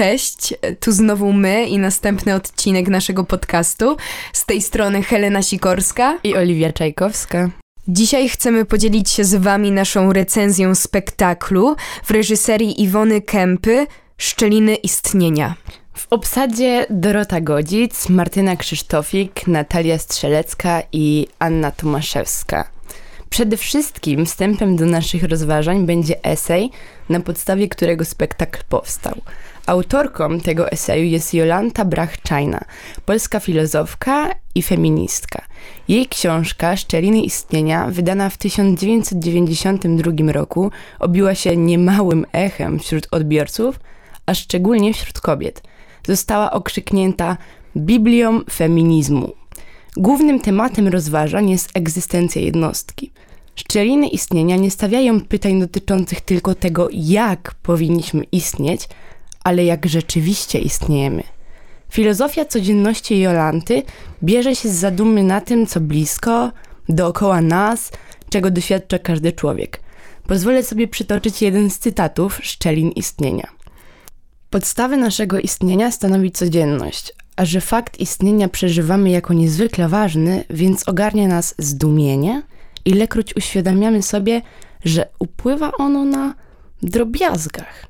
Cześć, tu znowu my i następny odcinek naszego podcastu. Z tej strony Helena Sikorska i Oliwia Czajkowska. Dzisiaj chcemy podzielić się z Wami naszą recenzją spektaklu w reżyserii Iwony Kępy Szczeliny Istnienia. W obsadzie Dorota Godzic, Martyna Krzysztofik, Natalia Strzelecka i Anna Tomaszewska. Przede wszystkim wstępem do naszych rozważań będzie esej, na podstawie którego spektakl powstał. Autorką tego eseju jest Jolanta Brach-Czajna, polska filozofka i feministka. Jej książka Szczeliny Istnienia, wydana w 1992 roku, obiła się niemałym echem wśród odbiorców, a szczególnie wśród kobiet. Została okrzyknięta Biblią feminizmu. Głównym tematem rozważań jest egzystencja jednostki. Szczeliny istnienia nie stawiają pytań dotyczących tylko tego, jak powinniśmy istnieć, ale jak rzeczywiście istniejemy. Filozofia codzienności Jolanty bierze się z zadumy na tym, co blisko, dookoła nas, czego doświadcza każdy człowiek. Pozwolę sobie przytoczyć jeden z cytatów Szczelin istnienia. Podstawy naszego istnienia stanowi codzienność, a że fakt istnienia przeżywamy jako niezwykle ważny, więc ogarnia nas zdumienie, ilekroć uświadamiamy sobie, że upływa ono na drobiazgach.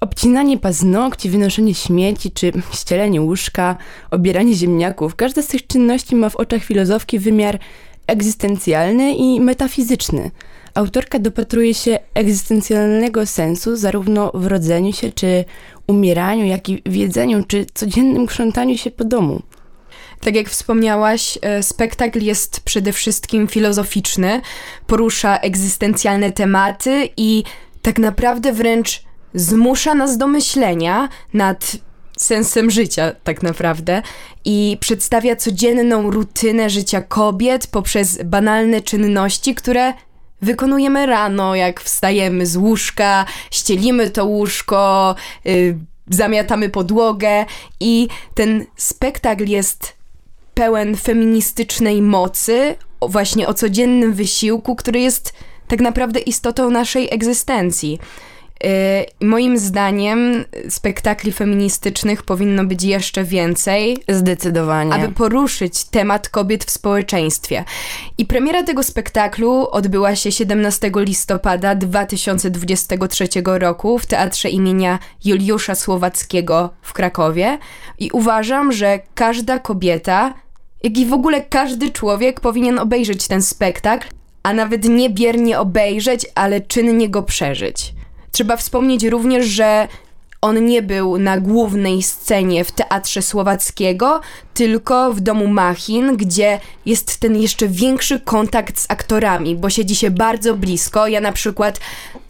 Obcinanie paznokci, wynoszenie śmieci czy ścielenie łóżka, obieranie ziemniaków, każda z tych czynności ma w oczach filozofki wymiar egzystencjalny i metafizyczny. Autorka dopatruje się egzystencjalnego sensu zarówno w rodzeniu się czy umieraniu, jak i w jedzeniu czy codziennym krzątaniu się po domu. Tak jak wspomniałaś, e, spektakl jest przede wszystkim filozoficzny, porusza egzystencjalne tematy i tak naprawdę wręcz zmusza nas do myślenia nad sensem życia, tak naprawdę, i przedstawia codzienną rutynę życia kobiet poprzez banalne czynności, które wykonujemy rano, jak wstajemy z łóżka, ścielimy to łóżko, yy, zamiatamy podłogę i ten spektakl jest pełen feministycznej mocy, właśnie o codziennym wysiłku, który jest tak naprawdę istotą naszej egzystencji. Yy, moim zdaniem spektakli feministycznych powinno być jeszcze więcej. Zdecydowanie. Aby poruszyć temat kobiet w społeczeństwie. I premiera tego spektaklu odbyła się 17 listopada 2023 roku w Teatrze imienia Juliusza Słowackiego w Krakowie. I uważam, że każda kobieta, jak i w ogóle każdy człowiek powinien obejrzeć ten spektakl, a nawet nie biernie obejrzeć, ale czynnie go przeżyć. Trzeba wspomnieć również, że on nie był na głównej scenie w Teatrze Słowackiego, tylko w domu Machin, gdzie jest ten jeszcze większy kontakt z aktorami, bo siedzi się bardzo blisko. Ja na przykład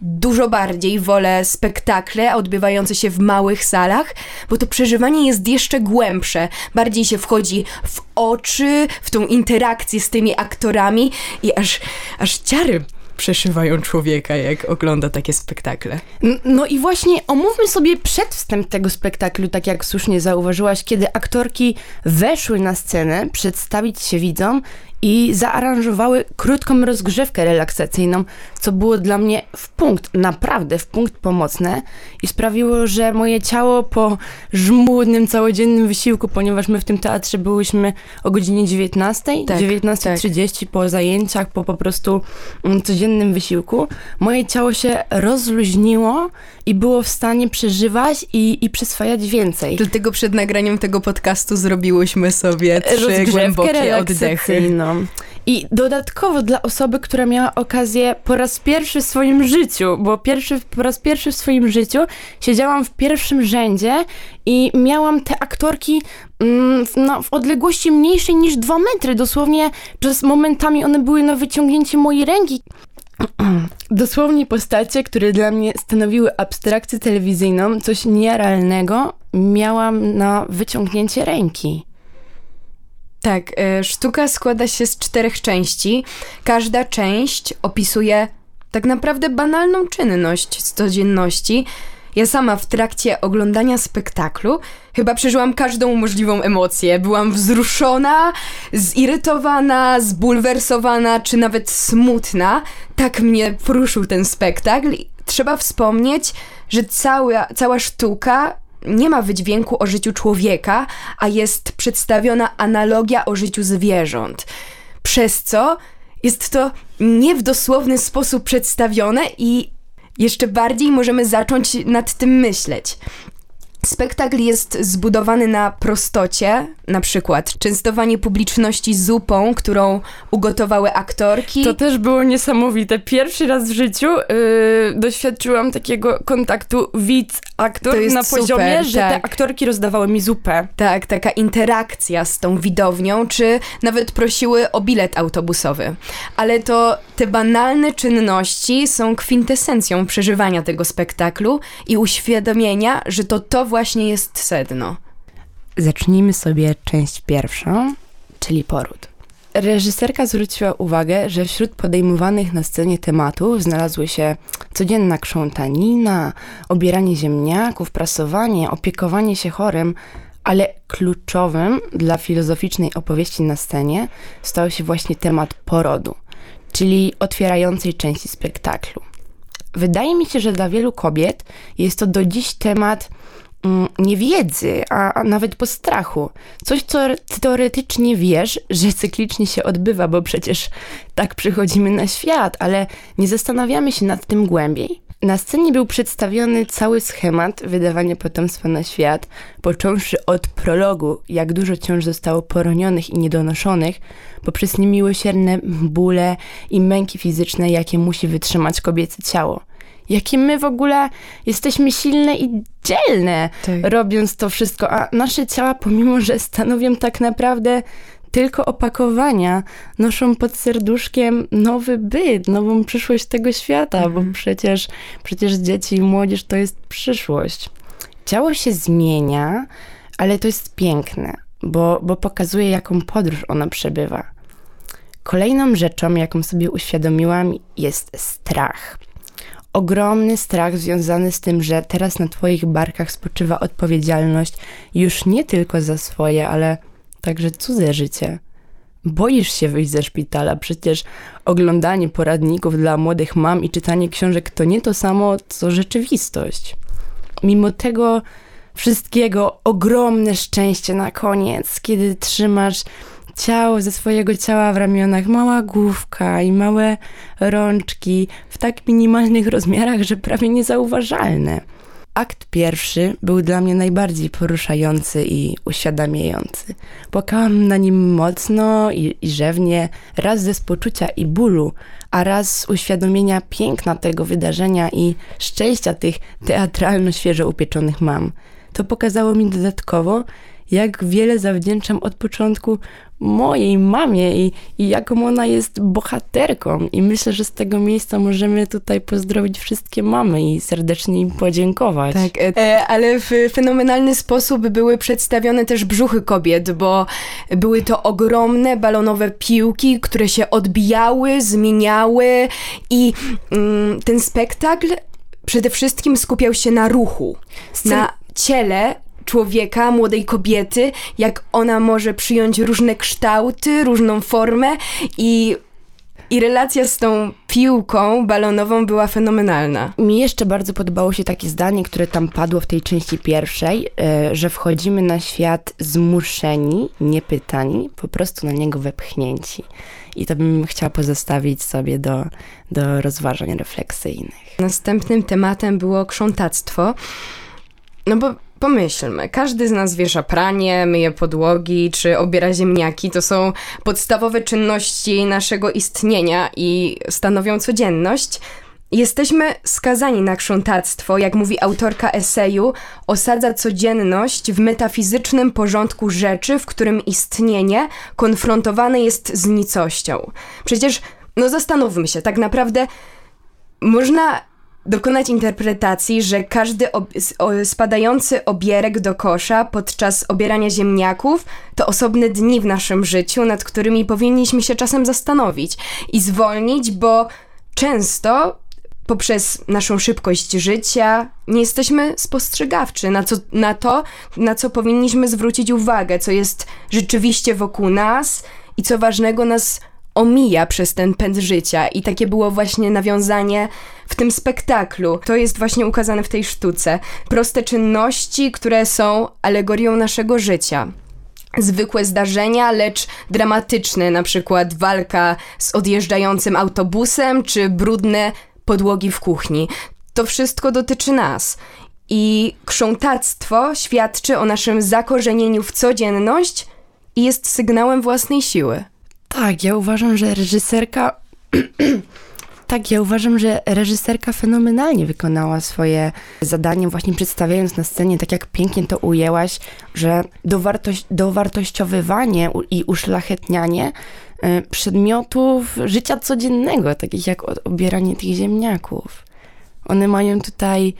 dużo bardziej wolę spektakle odbywające się w małych salach, bo to przeżywanie jest jeszcze głębsze. Bardziej się wchodzi w oczy, w tą interakcję z tymi aktorami i aż, aż ciary przeszywają człowieka, jak ogląda takie spektakle. No i właśnie omówmy sobie przedwstęp tego spektaklu, tak jak słusznie zauważyłaś, kiedy aktorki weszły na scenę przedstawić się widzom i zaaranżowały krótką rozgrzewkę relaksacyjną, co było dla mnie w punkt, naprawdę w punkt pomocne i sprawiło, że moje ciało po żmudnym, całodziennym wysiłku, ponieważ my w tym teatrze byłyśmy o godzinie 19, tak, 19.30 tak. po zajęciach, po po prostu mm, codziennym wysiłku, moje ciało się rozluźniło i było w stanie przeżywać i, i przyswajać więcej. Dlatego przed nagraniem tego podcastu zrobiłyśmy sobie trzy głębokie oddechy. I dodatkowo dla osoby, która miała okazję po raz pierwszy w swoim życiu, bo pierwszy, po raz pierwszy w swoim życiu siedziałam w pierwszym rzędzie i miałam te aktorki mm, no, w odległości mniejszej niż dwa metry. Dosłownie, przez momentami one były na wyciągnięcie mojej ręki. Dosłownie postacie, które dla mnie stanowiły abstrakcję telewizyjną, coś nierealnego, miałam na wyciągnięcie ręki. Tak, y, sztuka składa się z czterech części. Każda część opisuje tak naprawdę banalną czynność z codzienności. Ja sama w trakcie oglądania spektaklu chyba przeżyłam każdą możliwą emocję. Byłam wzruszona, zirytowana, zbulwersowana, czy nawet smutna. Tak mnie poruszył ten spektakl. Trzeba wspomnieć, że cała, cała sztuka nie ma wydźwięku o życiu człowieka, a jest przedstawiona analogia o życiu zwierząt. Przez co jest to nie w dosłowny sposób przedstawione i jeszcze bardziej możemy zacząć nad tym myśleć. Spektakl jest zbudowany na prostocie, na przykład częstowanie publiczności zupą, którą ugotowały aktorki. To też było niesamowite. Pierwszy raz w życiu yy, doświadczyłam takiego kontaktu widz-aktor na poziomie, super, że tak. te aktorki rozdawały mi zupę. Tak, taka interakcja z tą widownią, czy nawet prosiły o bilet autobusowy. Ale to te banalne czynności są kwintesencją przeżywania tego spektaklu i uświadomienia, że to to właśnie jest sedno. Zacznijmy sobie część pierwszą, czyli poród. Reżyserka zwróciła uwagę, że wśród podejmowanych na scenie tematów znalazły się codzienna krzątanina, obieranie ziemniaków, prasowanie, opiekowanie się chorym, ale kluczowym dla filozoficznej opowieści na scenie stał się właśnie temat porodu, czyli otwierającej części spektaklu. Wydaje mi się, że dla wielu kobiet jest to do dziś temat niewiedzy, a, a nawet postrachu. Coś, co teoretycznie wiesz, że cyklicznie się odbywa, bo przecież tak przychodzimy na świat, ale nie zastanawiamy się nad tym głębiej. Na scenie był przedstawiony cały schemat wydawania potomstwa na świat, począwszy od prologu, jak dużo ciąż zostało poronionych i niedonoszonych, poprzez niemiłosierne bóle i męki fizyczne, jakie musi wytrzymać kobiece ciało jakie my w ogóle jesteśmy silne i dzielne, tak. robiąc to wszystko, a nasze ciała, pomimo że stanowią tak naprawdę tylko opakowania, noszą pod serduszkiem nowy byt, nową przyszłość tego świata, mhm. bo przecież, przecież dzieci i młodzież to jest przyszłość. Ciało się zmienia, ale to jest piękne, bo, bo pokazuje, jaką podróż ona przebywa. Kolejną rzeczą, jaką sobie uświadomiłam, jest strach ogromny strach związany z tym, że teraz na Twoich barkach spoczywa odpowiedzialność już nie tylko za swoje, ale także cudze życie. Boisz się wyjść ze szpitala, przecież oglądanie poradników dla młodych mam i czytanie książek to nie to samo, co rzeczywistość. Mimo tego wszystkiego ogromne szczęście na koniec, kiedy trzymasz ciało ze swojego ciała w ramionach, mała główka i małe rączki w tak minimalnych rozmiarach, że prawie niezauważalne. Akt pierwszy był dla mnie najbardziej poruszający i uświadamiający. Płakałam na nim mocno i, i rzewnie, raz ze spoczucia i bólu, a raz z uświadomienia piękna tego wydarzenia i szczęścia tych teatralno świeżo upieczonych mam. To pokazało mi dodatkowo, jak wiele zawdzięczam od początku mojej mamie i, i jaką ona jest bohaterką. I myślę, że z tego miejsca możemy tutaj pozdrowić wszystkie mamy i serdecznie im podziękować. Tak, e, ale w fenomenalny sposób były przedstawione też brzuchy kobiet, bo były to ogromne balonowe piłki, które się odbijały, zmieniały i mm, ten spektakl przede wszystkim skupiał się na ruchu, Scen na ciele człowieka, młodej kobiety, jak ona może przyjąć różne kształty, różną formę i i relacja z tą piłką balonową była fenomenalna. Mi jeszcze bardzo podobało się takie zdanie, które tam padło w tej części pierwszej, e, że wchodzimy na świat zmuszeni, nie pytani, po prostu na niego wepchnięci. I to bym chciała pozostawić sobie do, do rozważań refleksyjnych. Następnym tematem było krzątactwo. No bo Pomyślmy, każdy z nas wiesza pranie, myje podłogi czy obiera ziemniaki. To są podstawowe czynności naszego istnienia i stanowią codzienność. Jesteśmy skazani na krzątactwo, jak mówi autorka eseju, osadza codzienność w metafizycznym porządku rzeczy, w którym istnienie konfrontowane jest z nicością. Przecież, no zastanówmy się, tak naprawdę można dokonać interpretacji, że każdy ob spadający obierek do kosza podczas obierania ziemniaków to osobne dni w naszym życiu, nad którymi powinniśmy się czasem zastanowić i zwolnić, bo często poprzez naszą szybkość życia nie jesteśmy spostrzegawczy na, co, na to, na co powinniśmy zwrócić uwagę, co jest rzeczywiście wokół nas i co ważnego nas omija przez ten pęd życia i takie było właśnie nawiązanie w tym spektaklu. To jest właśnie ukazane w tej sztuce. Proste czynności, które są alegorią naszego życia zwykłe zdarzenia, lecz dramatyczne, na przykład walka z odjeżdżającym autobusem czy brudne podłogi w kuchni. To wszystko dotyczy nas. I krzątactwo świadczy o naszym zakorzenieniu w codzienność i jest sygnałem własnej siły. Tak, ja uważam, że reżyserka. tak, ja uważam, że reżyserka fenomenalnie wykonała swoje zadanie, właśnie przedstawiając na scenie, tak jak pięknie to ujęłaś, że dowartość, dowartościowywanie i uszlachetnianie y, przedmiotów życia codziennego, takich jak obieranie tych ziemniaków. One mają tutaj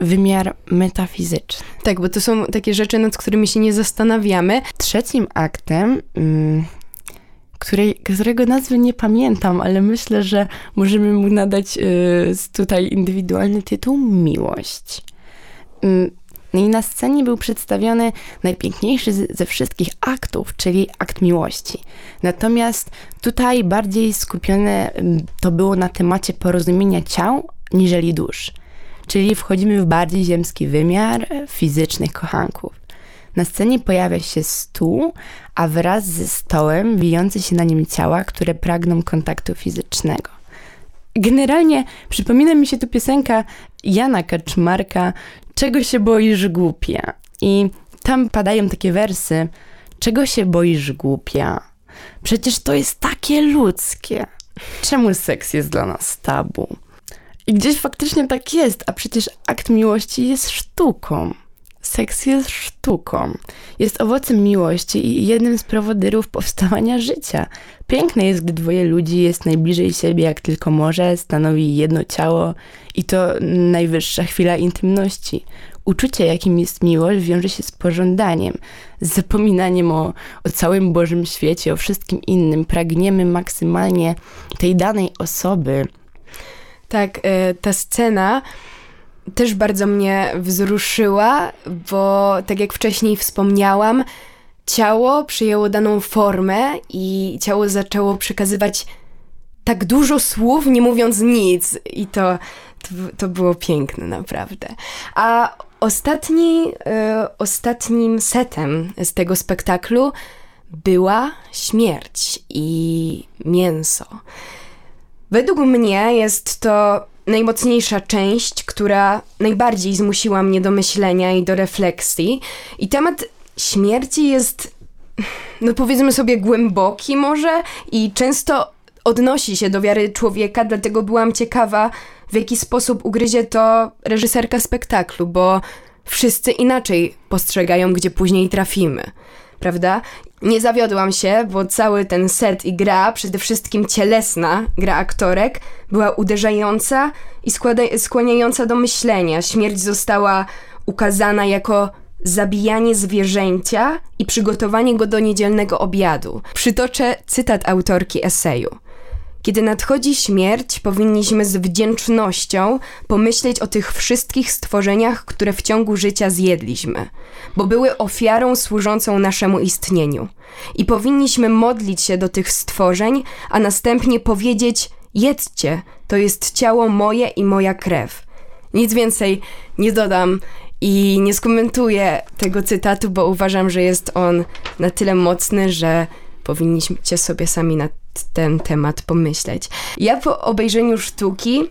wymiar metafizyczny. Tak, bo to są takie rzeczy, nad którymi się nie zastanawiamy. Trzecim aktem, mm, której, którego nazwy nie pamiętam, ale myślę, że możemy mu nadać y, tutaj indywidualny tytuł Miłość. Mm, no i na scenie był przedstawiony najpiękniejszy ze wszystkich aktów, czyli akt miłości. Natomiast tutaj bardziej skupione mm, to było na temacie porozumienia ciał niżeli dusz. Czyli wchodzimy w bardziej ziemski wymiar fizycznych kochanków. Na scenie pojawia się stół, a wraz ze stołem wijące się na nim ciała, które pragną kontaktu fizycznego. Generalnie przypomina mi się tu piosenka Jana Kaczmarka Czego się boisz głupia? I tam padają takie wersy Czego się boisz głupia? Przecież to jest takie ludzkie. Czemu seks jest dla nas tabu? I gdzieś faktycznie tak jest, a przecież akt miłości jest sztuką. Seks jest sztuką. Jest owocem miłości i jednym z prowodyrów powstawania życia. Piękne jest, gdy dwoje ludzi jest najbliżej siebie jak tylko może, stanowi jedno ciało i to najwyższa chwila intymności. Uczucie, jakim jest miłość, wiąże się z pożądaniem, z zapominaniem o, o całym Bożym świecie, o wszystkim innym. Pragniemy maksymalnie tej danej osoby, tak, e, ta scena też bardzo mnie wzruszyła, bo tak jak wcześniej wspomniałam, ciało przyjęło daną formę i ciało zaczęło przekazywać tak dużo słów, nie mówiąc nic. I to, to, to było piękne, naprawdę. A ostatni, y, ostatnim setem z tego spektaklu była śmierć i mięso. Według mnie jest to najmocniejsza część, która najbardziej zmusiła mnie do myślenia i do refleksji. I temat śmierci jest, no powiedzmy sobie, głęboki może i często odnosi się do wiary człowieka, dlatego byłam ciekawa, w jaki sposób ugryzie to reżyserka spektaklu, bo wszyscy inaczej postrzegają, gdzie później trafimy prawda? Nie zawiodłam się, bo cały ten set i gra, przede wszystkim cielesna gra aktorek, była uderzająca i skłaniająca do myślenia. Śmierć została ukazana jako zabijanie zwierzęcia i przygotowanie go do niedzielnego obiadu. Przytoczę cytat autorki eseju. Kiedy nadchodzi śmierć, powinniśmy z wdzięcznością pomyśleć o tych wszystkich stworzeniach, które w ciągu życia zjedliśmy, bo były ofiarą służącą naszemu istnieniu. I powinniśmy modlić się do tych stworzeń, a następnie powiedzieć: Jedzcie, to jest ciało moje i moja krew. Nic więcej nie dodam i nie skomentuję tego cytatu, bo uważam, że jest on na tyle mocny, że powinniście sobie sami nad ten temat pomyśleć. Ja po obejrzeniu sztuki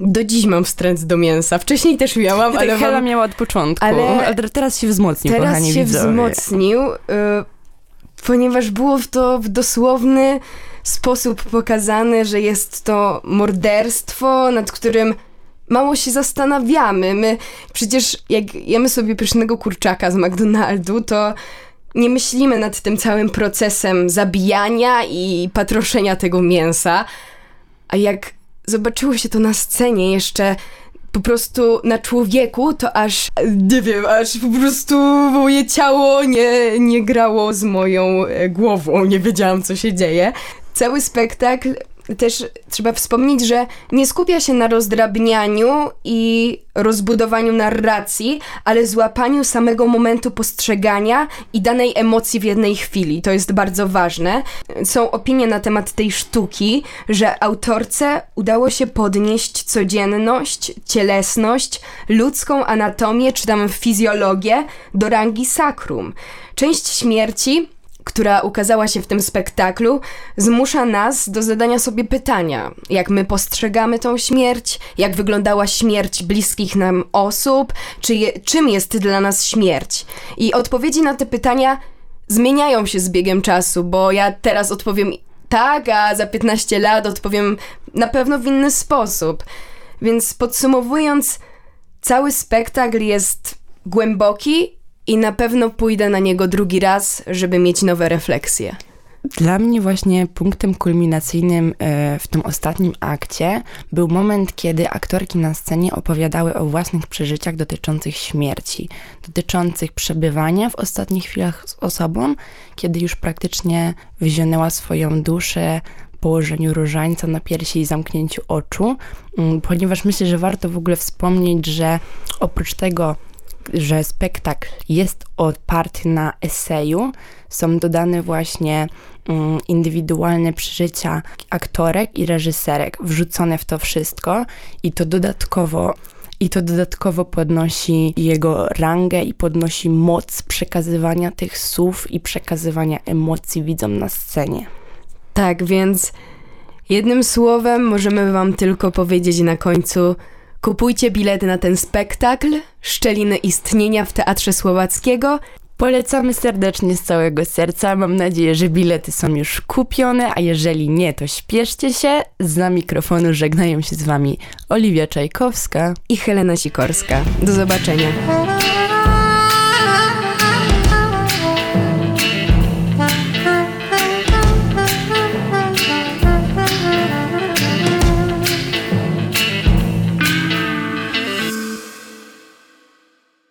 do dziś mam wstręt do mięsa. Wcześniej też miałam, ale... Hela mam... miała od początku, ale, ale teraz się wzmocnił, teraz kochani się widzowie. wzmocnił, y, ponieważ było to w dosłowny sposób pokazane, że jest to morderstwo, nad którym mało się zastanawiamy. My przecież jak jemy sobie pysznego kurczaka z McDonaldu, to nie myślimy nad tym całym procesem zabijania i patroszenia tego mięsa. A jak zobaczyło się to na scenie jeszcze po prostu na człowieku, to aż, nie wiem, aż po prostu moje ciało nie, nie grało z moją e, głową, nie wiedziałam co się dzieje. Cały spektakl też trzeba wspomnieć, że nie skupia się na rozdrabnianiu i rozbudowaniu narracji, ale złapaniu samego momentu postrzegania i danej emocji w jednej chwili. To jest bardzo ważne. Są opinie na temat tej sztuki, że autorce udało się podnieść codzienność, cielesność, ludzką anatomię czy tam fizjologię do rangi sakrum. Część śmierci która ukazała się w tym spektaklu, zmusza nas do zadania sobie pytania, jak my postrzegamy tą śmierć, jak wyglądała śmierć bliskich nam osób, czy je, czym jest dla nas śmierć. I odpowiedzi na te pytania zmieniają się z biegiem czasu, bo ja teraz odpowiem tak, a za 15 lat odpowiem na pewno w inny sposób. Więc podsumowując, cały spektakl jest głęboki i na pewno pójdę na niego drugi raz, żeby mieć nowe refleksje. Dla mnie właśnie punktem kulminacyjnym e, w tym ostatnim akcie był moment, kiedy aktorki na scenie opowiadały o własnych przeżyciach dotyczących śmierci, dotyczących przebywania w ostatnich chwilach z osobą, kiedy już praktycznie wyzionęła swoją duszę położeniu różańca na piersi i zamknięciu oczu, mm, ponieważ myślę, że warto w ogóle wspomnieć, że oprócz tego, że spektakl jest oparty na eseju, są dodane właśnie um, indywidualne przeżycia aktorek i reżyserek, wrzucone w to wszystko i to dodatkowo i to dodatkowo podnosi jego rangę i podnosi moc przekazywania tych słów i przekazywania emocji widzom na scenie. Tak, więc jednym słowem możemy wam tylko powiedzieć na końcu Kupujcie bilety na ten spektakl, Szczeliny istnienia w Teatrze Słowackiego. Polecamy serdecznie z całego serca. Mam nadzieję, że bilety są już kupione, a jeżeli nie, to śpieszcie się. Za mikrofonu żegnają się z wami Oliwia Czajkowska i Helena Sikorska. Do zobaczenia.